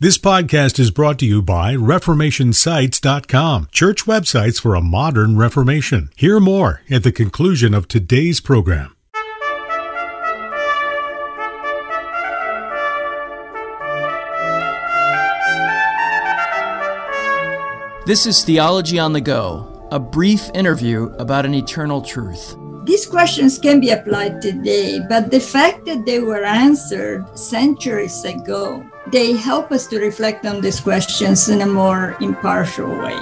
This podcast is brought to you by ReformationSites.com, church websites for a modern Reformation. Hear more at the conclusion of today's program. This is Theology on the Go, a brief interview about an eternal truth. These questions can be applied today, but the fact that they were answered centuries ago, they help us to reflect on these questions in a more impartial way.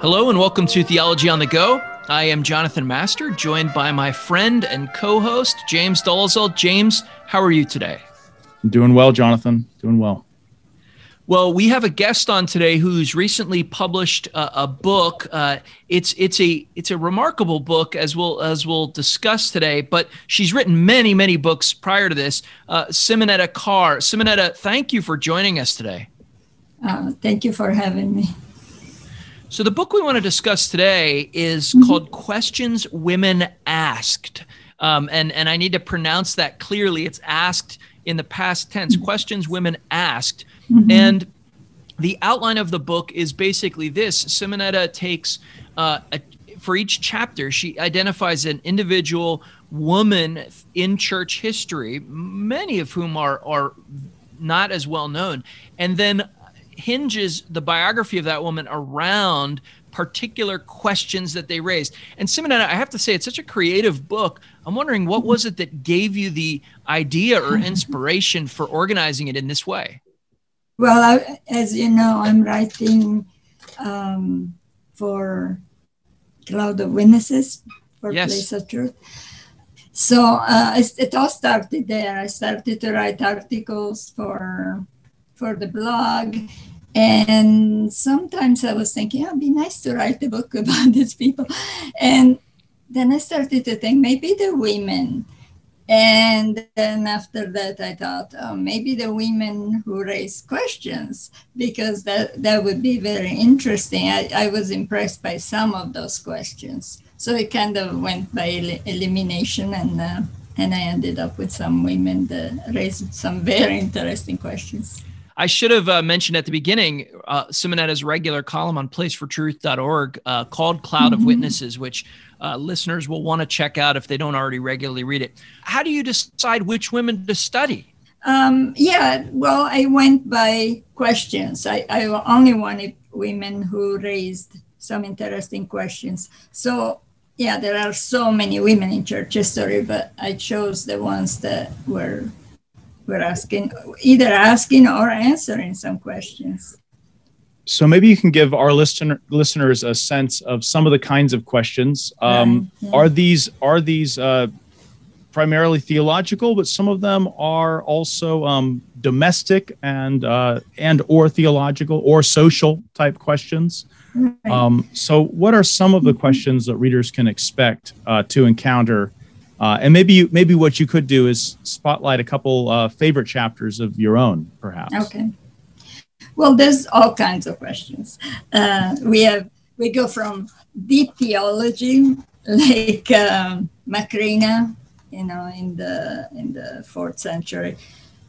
Hello and welcome to Theology on the Go. I am Jonathan Master, joined by my friend and co-host James Dolezal. James, how are you today? I'm doing well, Jonathan. Doing well. Well, we have a guest on today who's recently published a, a book. Uh, it's it's a it's a remarkable book, as we'll as we'll discuss today. But she's written many many books prior to this. Uh, Simonetta Carr. Simonetta, thank you for joining us today. Uh, thank you for having me. So the book we want to discuss today is mm-hmm. called "Questions Women Asked," um, and and I need to pronounce that clearly. It's asked in the past tense. Mm-hmm. Questions Women Asked Mm-hmm. And the outline of the book is basically this Simonetta takes uh, a, for each chapter, she identifies an individual woman in church history, many of whom are, are not as well known, and then hinges the biography of that woman around particular questions that they raised. And Simonetta, I have to say, it's such a creative book. I'm wondering what was it that gave you the idea or inspiration for organizing it in this way? Well, I, as you know, I'm writing um, for Cloud of Witnesses for yes. Place for Truth. So uh, it, it all started there. I started to write articles for for the blog, and sometimes I was thinking, it'd be nice to write a book about these people, and then I started to think maybe the women and then after that, I thought, oh, maybe the women who raise questions, because that, that would be very interesting. I, I was impressed by some of those questions. So it kind of went by el- elimination, and, uh, and I ended up with some women that raised some very interesting questions. I should have uh, mentioned at the beginning uh, Simonetta's regular column on placefortruth.org uh, called Cloud mm-hmm. of Witnesses, which uh, listeners will want to check out if they don't already regularly read it. How do you decide which women to study? Um, yeah, well, I went by questions. I, I only wanted women who raised some interesting questions. So, yeah, there are so many women in church history, but I chose the ones that were were asking, either asking or answering some questions. So maybe you can give our listener, listeners a sense of some of the kinds of questions. Um, yeah. Are these are these uh, primarily theological, but some of them are also um, domestic and uh, and or theological or social type questions. Right. Um, so, what are some of the mm-hmm. questions that readers can expect uh, to encounter uh, and maybe you, maybe what you could do is spotlight a couple uh, favorite chapters of your own, perhaps. Okay. Well, there's all kinds of questions. Uh, we have we go from deep theology, like um, Macrina, you know, in the in the fourth century,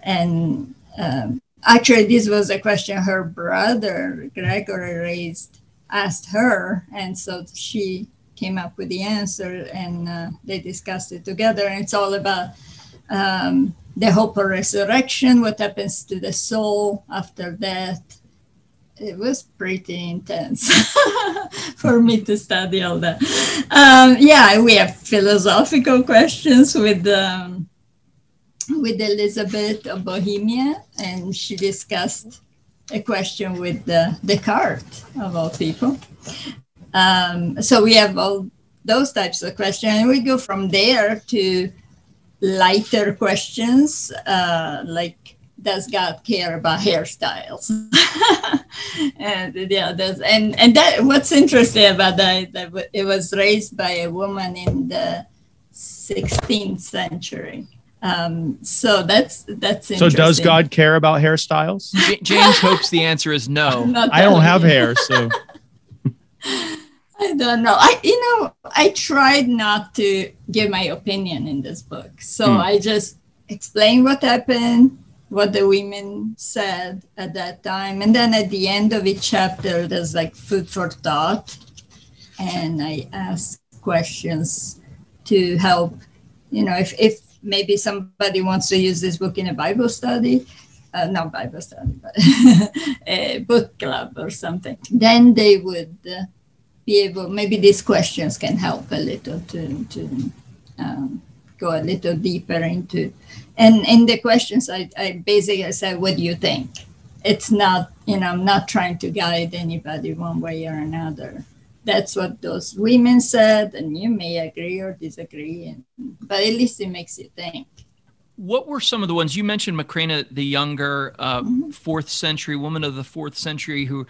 and um, actually, this was a question her brother Gregory raised, asked her, and so she came up with the answer and uh, they discussed it together. And it's all about um, the hope of resurrection, what happens to the soul after death. It was pretty intense for me to study all that. Um, yeah, we have philosophical questions with um, with Elizabeth of Bohemia, and she discussed a question with uh, Descartes, of all people. Um, so we have all those types of questions, and we go from there to lighter questions uh, like does God care about hairstyles? and yeah, that's, and and that what's interesting about that that it was raised by a woman in the 16th century. Um, so that's that's so. Does God care about hairstyles? J- James hopes the answer is no. I don't have hair, so. I don't know. I you know I tried not to give my opinion in this book, so mm. I just explain what happened, what the women said at that time. And then at the end of each chapter, there's like food for thought. And I ask questions to help, you know, if, if maybe somebody wants to use this book in a Bible study, uh, not Bible study, but a book club or something, then they would uh, be able, maybe these questions can help a little to, to um, go a little deeper into and in the questions I, I basically said, what do you think? It's not you know i'm not trying to guide anybody one way or another. That's what those women said and you may agree or disagree and, but at least it makes you think. What were some of the ones you mentioned macrina the younger uh, mm-hmm. fourth century woman of the fourth century who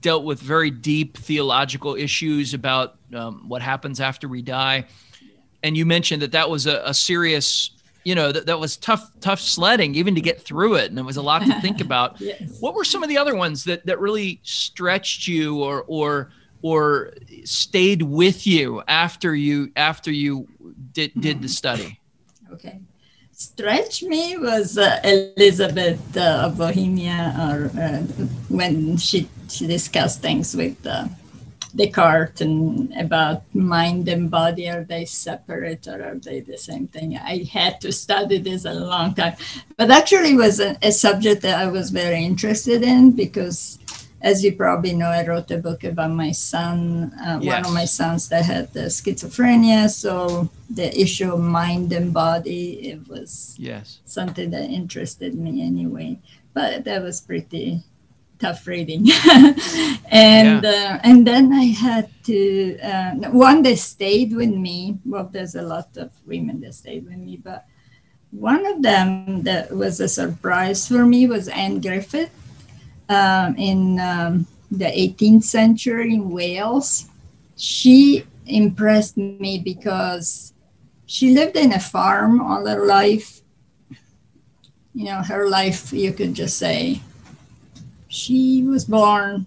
dealt with very deep theological issues about um, what happens after we die. And you mentioned that that was a, a serious you know that, that was tough tough sledding even to get through it. And it was a lot to think about. Yes. what were some of the other ones that that really stretched you or or or stayed with you after you after you did did the study? Okay stretch me was uh, elizabeth uh, of bohemia or uh, when she she discussed things with uh, Descartes and about mind and body. Are they separate or are they the same thing? I had to study this a long time, but actually was a, a subject that I was very interested in because, as you probably know, I wrote a book about my son, uh, yes. one of my sons that had schizophrenia. So the issue of mind and body it was yes something that interested me anyway. But that was pretty tough reading and yeah. uh, and then i had to uh, one that stayed with me well there's a lot of women that stayed with me but one of them that was a surprise for me was anne griffith um, in um, the 18th century in wales. She impressed me because she lived in a farm all her life. You know her life you could just say. She was born,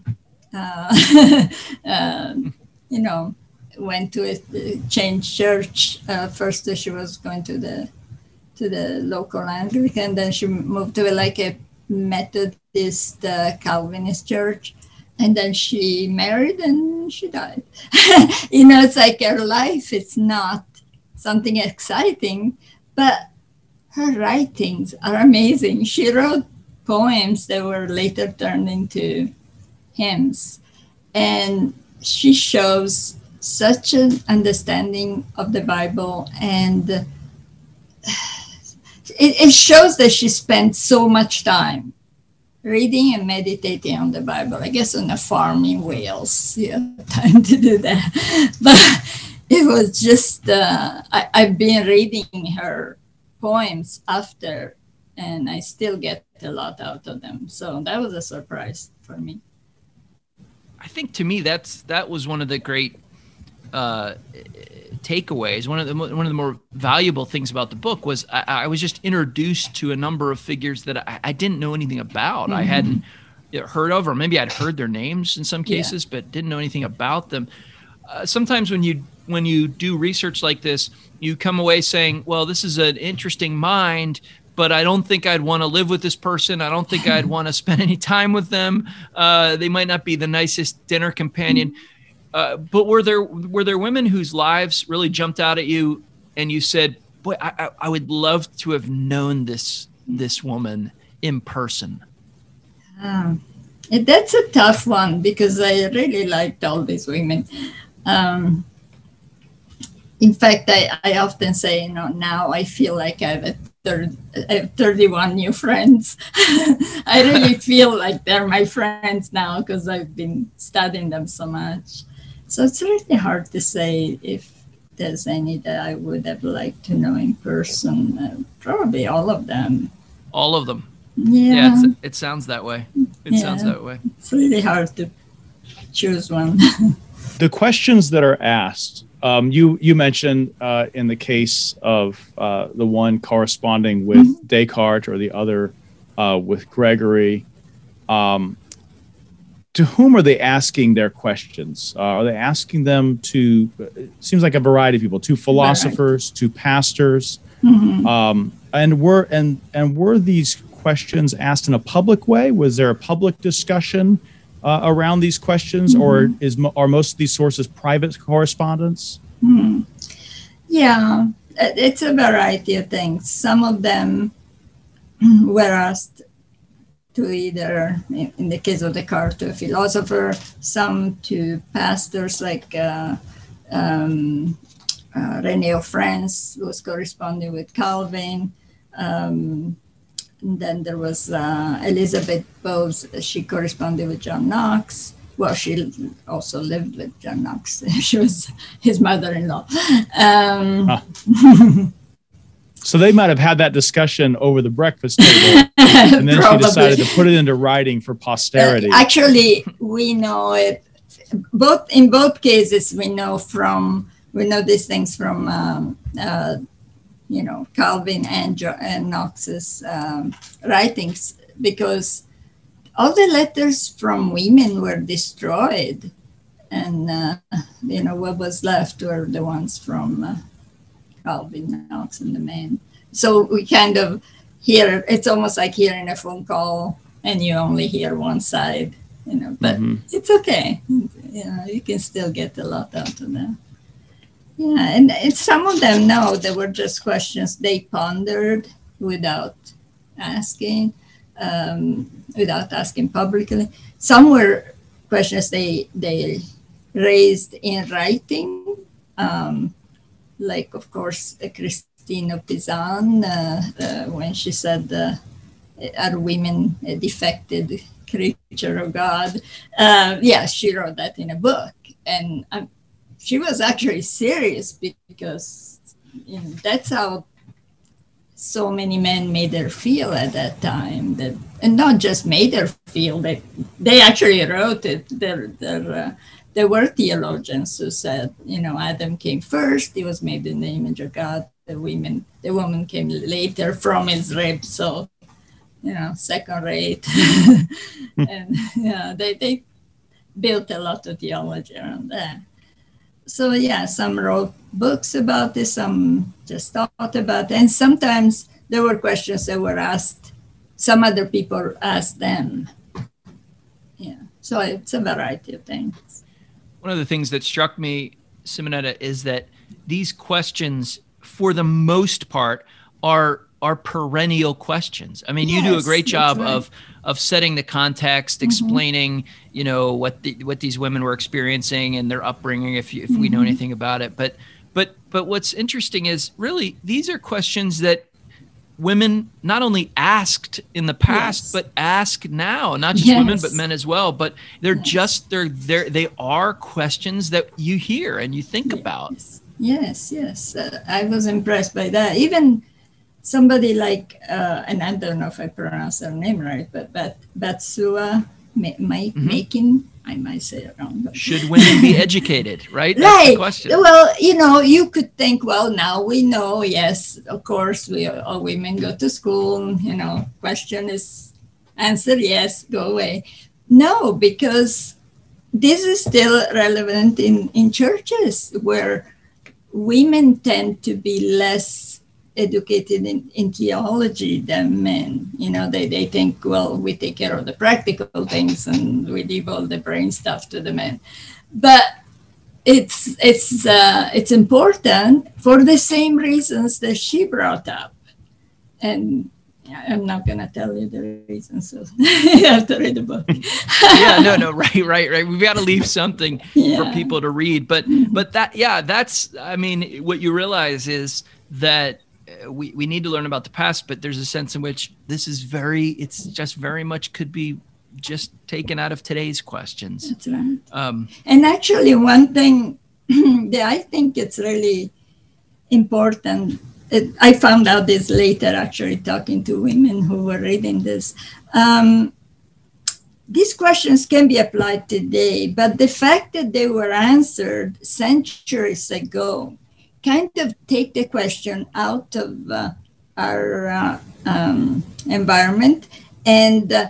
uh, uh, you know, went to a changed church. Uh, first, she was going to the to the local Anglican, and then she moved to like a Uh, Calvinist church, and then she married and she died. you know, it's like her life. It's not something exciting, but her writings are amazing. She wrote poems that were later turned into hymns. And she shows such an understanding of the Bible and it, shows that she spent so much time reading and meditating on the Bible. I guess on a farm in Wales, yeah, time to do that. But it was just, uh, I, I've been reading her poems after and I still get a lot out of them. So that was a surprise for me. I think to me that's that was one of the great uh, takeaways. One of the one of the more valuable things about the book was I, I was just introduced to a number of figures that I, I didn't know anything about. Mm-hmm. I hadn't heard of, or maybe I'd heard their names in some cases, yeah. but didn't know anything about them. Uh, sometimes when you when you do research like this, you come away saying, "Well, this is an interesting mind, but I don't think I'd want to live with this person. I don't think I'd want to spend any time with them. Uh, they might not be the nicest dinner companion. Uh, but were there were there women whose lives really jumped out at you, and you said, "Boy, I, I would love to have known this this woman in person." Um, that's a tough one because I really liked all these women. Um, in fact, I, I often say, you know, now I feel like I have a I have 31 new friends. I really feel like they're my friends now because I've been studying them so much. So it's really hard to say if there's any that I would have liked to know in person. Uh, probably all of them. All of them. Yeah. yeah it sounds that way. It yeah, sounds that way. It's really hard to choose one. the questions that are asked um, you you mentioned uh, in the case of uh, the one corresponding with mm-hmm. Descartes or the other uh, with Gregory. Um, to whom are they asking their questions? Uh, are they asking them to? It seems like a variety of people. To philosophers, right. to pastors, Mm-hmm. Um, and were and and were these questions asked in a public way? Was there a public discussion uh, around these questions, mm-hmm. or is are most of these sources private correspondence? Mm-hmm. Yeah, it's a variety of things. Some of them were asked to either, in the case of Descartes, to a philosopher, some to pastors like uh, um, uh, Renée of France who was corresponding with Calvin. Um, then there was uh, Elizabeth Bowes, she corresponded with John Knox. Well, she also lived with John Knox. she was his mother in law. Um, huh. So they might have had that discussion over the breakfast table, and then she decided to put it into writing for posterity. Uh, actually, we know it both in both cases. We know from we know these things from um, uh, you know Calvin and, jo- and Knox's um, writings because all the letters from women were destroyed, and uh, you know what was left were the ones from uh, Calvin Knox and the men. So we kind of hear it's almost like hearing a phone call and you only hear one side, you know, but mm-hmm. it's okay. You know, you can still get a lot out of them. Yeah, and, and some of them, no, they were just questions they pondered without asking, um, without asking publicly. Some were questions they they raised in writing. Um, like of course Christine of Pisan uh, uh, when she said, uh, "Are women a defected creature of God?" Uh, yeah, she wrote that in a book, and she was actually serious because you know, that's how so many men made her feel at that time that and not just made her feel they they actually wrote it their their uh, there were theologians who said, you know, Adam came first, he was made in the image of God. The women, the woman came later from his rib, so you know, second rate. Hmm. and yeah, they, they built a lot of theology around that. So yeah, some wrote books about this, some just thought about it. And sometimes there were questions that were asked, some other people asked them. Yeah. So it's a variety of things one of the things that struck me, Simonetta, is that these questions, for the most part, are are perennial questions. I mean, yes, you do a great job right. of of setting the context, mm-hmm. explaining, you know, what the, what these women were experiencing and their upbringing, if if mm-hmm. we know mm-hmm. anything about it. But but but what's interesting is really these are questions that women not only asked in the past yes. but ask now not just yes. women but men as well but they're yes. just they're they're they are questions that you hear and you think about yes yes uh, i was impressed by that even somebody like uh, and i don't know if i pronounce her name right but but Bathsua ma- ma- mm-hmm. Makin I might say it wrong. But. Should women be educated, right? Right. question. Well, you know, you could think, well, now we know, yes, of course, we all women go to school. You know, question is answer yes, go away. No, because this is still relevant in, in churches where women tend to be less educated in, in theology than men. You know, they, they think, well, we take care of the practical things and we leave all the brain stuff to the men. But it's it's uh, it's important for the same reasons that she brought up, and I'm not gonna tell you the reasons, so you have to read the book. yeah, no, no, right, right, right. We've got to leave something yeah. for people to read, but but that yeah, that's I mean, what you realize is that we, we need to learn about the past, but there's a sense in which this is very, it's just very much could be just taken out of today's questions. That's right. Um, and actually, one thing that I think it's really important, it, I found out this later actually talking to women who were reading this. Um, these questions can be applied today, but the fact that they were answered centuries ago kind of take the question out of uh, our uh, um, environment and uh,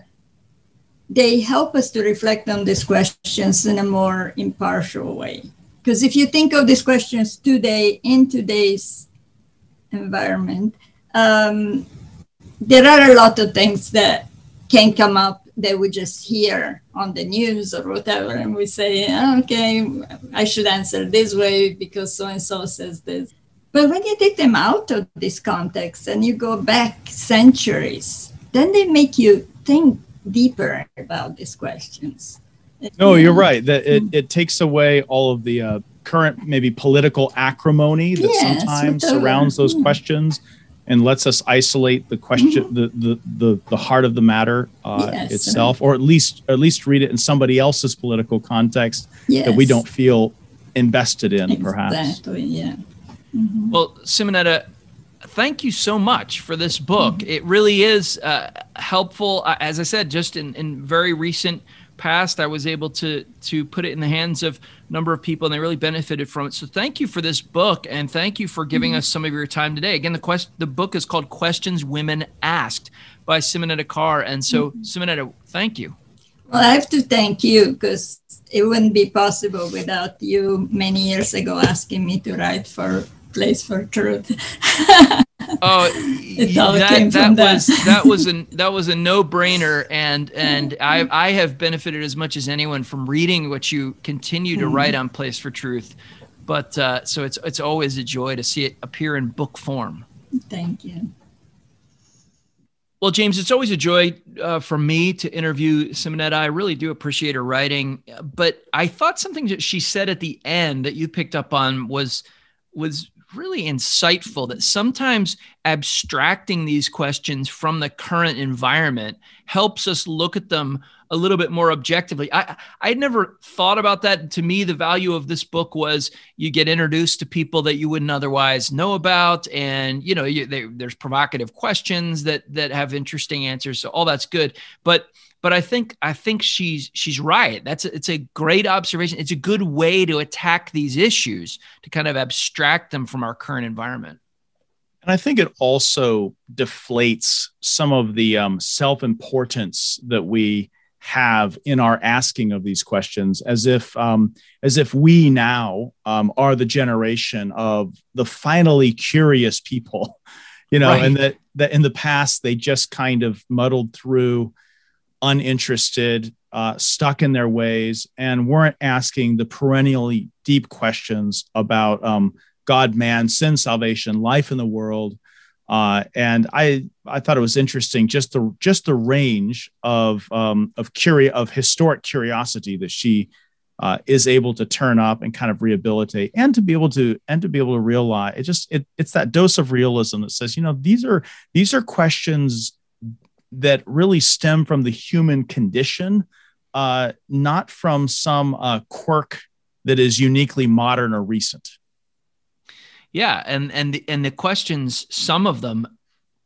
they help us to reflect on these questions in a more impartial way. Because if you think of these questions today in today's environment. Um, there are a lot of things that can come up that would just hear on the news or whatever, and we say, ah, okay, I should answer this way because so and so says this. But when you take them out of this context and you go back centuries, then they make you think deeper about these questions. No, you're right. That it, mm. it takes away all of the uh, current maybe political acrimony that yes, sometimes surrounds those yeah. questions and lets us isolate the question mm-hmm. the, the, the the heart of the matter uh, yes, itself or at least or at least read it in somebody else's political context yes. that we don't feel invested in exactly, perhaps yeah mm-hmm. well simonetta thank you so much for this book mm-hmm. it really is uh, helpful uh, as i said just in, in very recent past, I was able to to put it in the hands of a number of people, and they really benefited from it. So thank you for this book, and thank you for giving mm-hmm. us some of your time today. Again, the quest the book is called Questions Women Asked by Simonetta Carr, and so mm-hmm. Simonetta, thank you. Well, I have to thank you because it wouldn't be possible without you many years ago asking me to write for Place for Truth. Oh, that, that was that was a that was a no brainer, and and I I have benefited as much as anyone from reading what you continue to write on Place for Truth, but uh, so it's it's always a joy to see it appear in book form. Thank you. Well, James, it's always a joy uh, for me to interview Simonetta. I really do appreciate her writing, but I thought something that she said at the end that you picked up on was was really insightful that sometimes abstracting these questions from the current environment helps us look at them a little bit more objectively. I I'd never thought about that. To me, the value of this book was you get introduced to people that you wouldn't otherwise know about, and you know you, they, there's provocative questions that that have interesting answers. So all that's good, but but I think I think she's she's right. That's a, it's a great observation. It's a good way to attack these issues to kind of abstract them from our current environment. And I think it also deflates some of the um, self importance that we have in our asking of these questions, as if um, as if we now um, are the generation of the finally curious people, you know, right. and that that in the past they just kind of muddled through uninterested, uh, stuck in their ways, and weren't asking the perennially deep questions about um, God, man, sin, salvation, life in the world. Uh, and I, I thought it was interesting just the just the range of um, of curio of historic curiosity that she uh, is able to turn up and kind of rehabilitate, and to be able to and to be able to realize it just it, it's that dose of realism that says you know these are these are questions that really stem from the human condition, uh, not from some uh, quirk that is uniquely modern or recent. Yeah, and and the, and the questions, some of them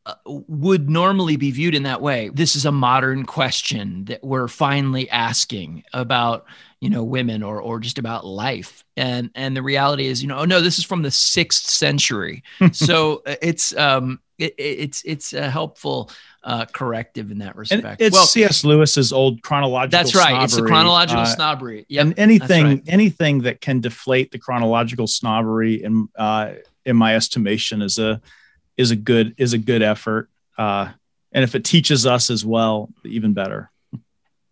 uh, would normally be viewed in that way. This is a modern question that we're finally asking about, you know, women or or just about life. And and the reality is, you know, oh no, this is from the sixth century. so uh, it's um it, it's it's a helpful uh, corrective in that respect. And it's well, C.S. Lewis's old chronological. That's right. Snobbery. It's the chronological uh, snobbery. Yep. And anything right. anything that can deflate the chronological snobbery, in uh, in my estimation, is a is a good is a good effort. Uh, and if it teaches us as well, even better.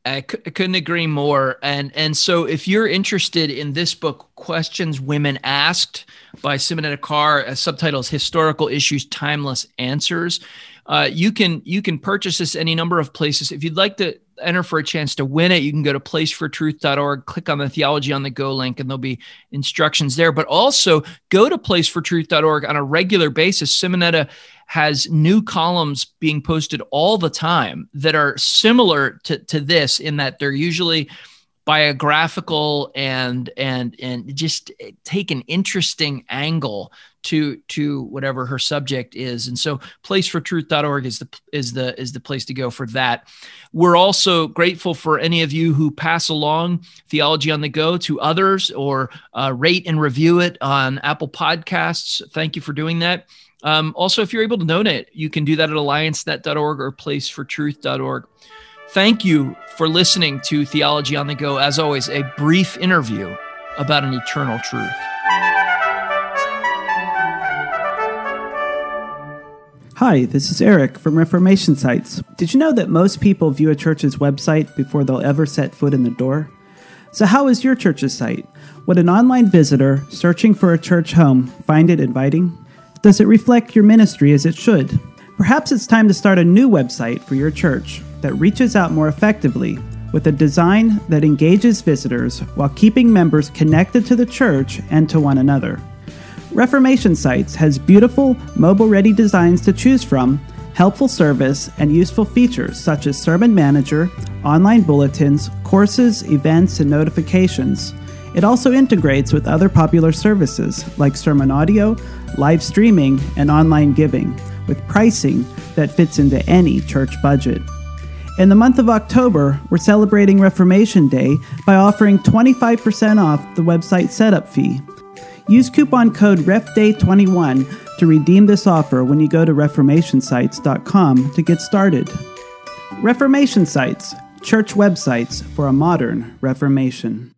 I couldn't agree more. And and so if you're interested in this book, Questions Women Asked by Simonetta Carr, subtitle is Historical Issues, Timeless Answers. Uh, you can you can purchase this any number of places. If you'd like to enter for a chance to win it, you can go to placefortruth.org, click on the Theology on the Go link, and there'll be instructions there. But also go to placefortruth.org on a regular basis. Simonetta has new columns being posted all the time that are similar to, to this in that they're usually biographical and and and just take an interesting angle to to whatever her subject is. And so placefortruth.org is the is the is the place to go for that. We're also grateful for any of you who pass along theology on the go to others or uh, rate and review it on apple podcasts. Thank you for doing that. Um, also if you're able to donate you can do that at alliancenet.org or placefortruth.org Thank you for listening to Theology on the Go. As always, a brief interview about an eternal truth. Hi, this is Eric from Reformation Sites. Did you know that most people view a church's website before they'll ever set foot in the door? So, how is your church's site? Would an online visitor searching for a church home find it inviting? Does it reflect your ministry as it should? Perhaps it's time to start a new website for your church that reaches out more effectively with a design that engages visitors while keeping members connected to the church and to one another. Reformation Sites has beautiful, mobile ready designs to choose from, helpful service, and useful features such as Sermon Manager, online bulletins, courses, events, and notifications. It also integrates with other popular services like sermon audio, live streaming, and online giving, with pricing that fits into any church budget. In the month of October, we're celebrating Reformation Day by offering 25% off the website setup fee. Use coupon code REFDAY21 to redeem this offer when you go to ReformationSites.com to get started. Reformation Sites, church websites for a modern Reformation.